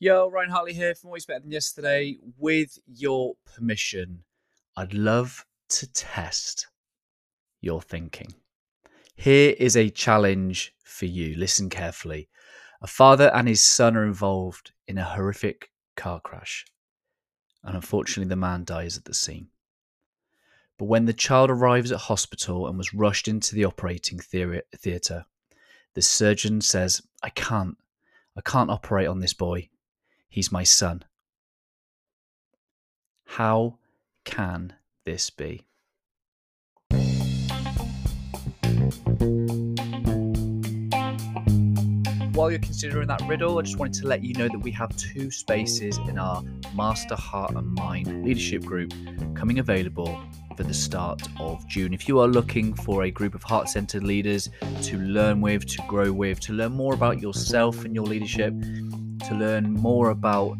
Yo, Ryan Hartley here from Always Better Than Yesterday. With your permission, I'd love to test your thinking. Here is a challenge for you. Listen carefully. A father and his son are involved in a horrific car crash, and unfortunately, the man dies at the scene. But when the child arrives at hospital and was rushed into the operating theatre, the surgeon says, I can't, I can't operate on this boy He's my son. How can this be? While you're considering that riddle, I just wanted to let you know that we have two spaces in our Master Heart and Mind leadership group coming available for the start of June. If you are looking for a group of heart centered leaders to learn with, to grow with, to learn more about yourself and your leadership, to learn more about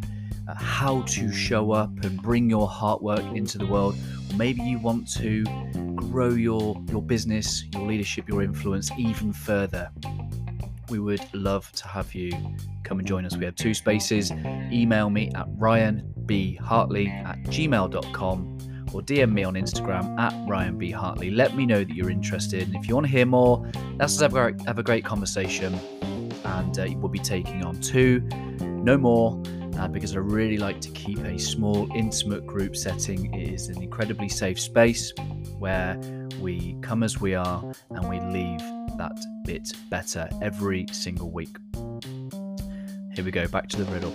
uh, how to show up and bring your hard work into the world. maybe you want to grow your, your business, your leadership, your influence even further. We would love to have you come and join us. We have two spaces. Email me at ryanbhartley at gmail.com or DM me on Instagram at ryanbhartley. Let me know that you're interested. And if you want to hear more, let's have a, have a great conversation. And uh, we'll be taking on two no more, uh, because I really like to keep a small, intimate group setting. It is an incredibly safe space where we come as we are and we leave that bit better every single week. Here we go, back to the riddle.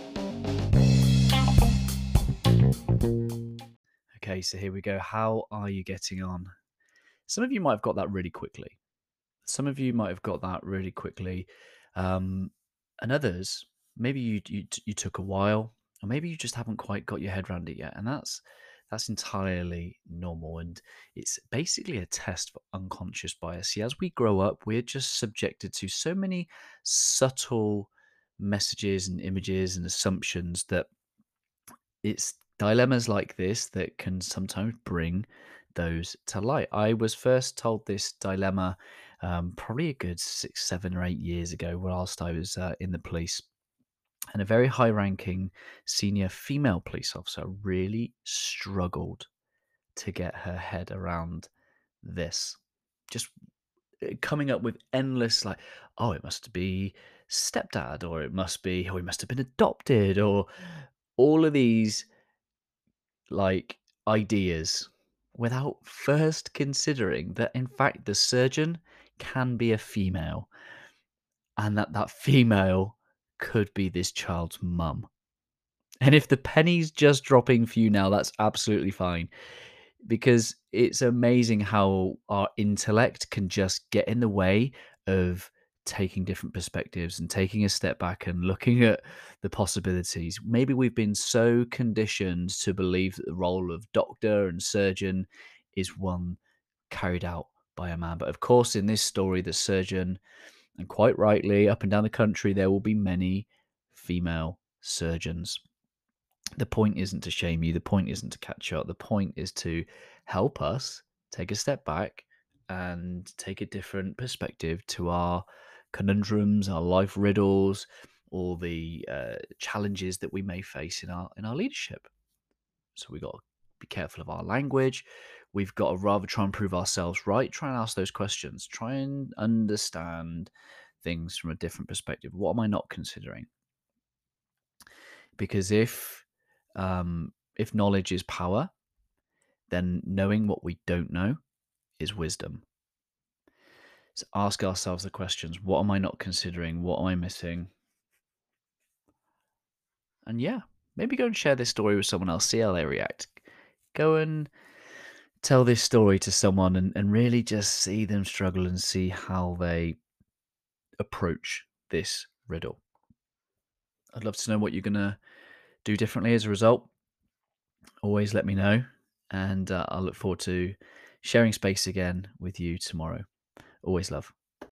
Okay, so here we go. How are you getting on? Some of you might have got that really quickly. Some of you might have got that really quickly. Um, and others maybe you, you you took a while or maybe you just haven't quite got your head around it yet and that's that's entirely normal and it's basically a test for unconscious bias. See as we grow up we're just subjected to so many subtle messages and images and assumptions that it's dilemmas like this that can sometimes bring those to light. I was first told this dilemma um, probably a good six seven or eight years ago whilst i was uh, in the police and a very high ranking senior female police officer really struggled to get her head around this. Just eh, coming up with endless, like, oh, it must be stepdad, or it must be, oh, he must have been adopted, or all of these like ideas without first considering that in fact the surgeon can be a female and that that female could be this child's mum. And if the penny's just dropping for you now, that's absolutely fine. Because it's amazing how our intellect can just get in the way of taking different perspectives and taking a step back and looking at the possibilities. Maybe we've been so conditioned to believe that the role of doctor and surgeon is one carried out by a man. But of course, in this story, the surgeon and quite rightly, up and down the country, there will be many female surgeons. The point isn't to shame you, the point isn't to catch up, the point is to help us take a step back and take a different perspective to our conundrums, our life riddles, all the uh, challenges that we may face in our in our leadership. So we got be careful of our language. We've got to rather try and prove ourselves right. Try and ask those questions. Try and understand things from a different perspective. What am I not considering? Because if um, if knowledge is power, then knowing what we don't know is wisdom. So ask ourselves the questions: What am I not considering? What am I missing? And yeah, maybe go and share this story with someone else. See how they react. Go and tell this story to someone and, and really just see them struggle and see how they approach this riddle. I'd love to know what you're going to do differently as a result. Always let me know. And uh, I look forward to sharing space again with you tomorrow. Always love.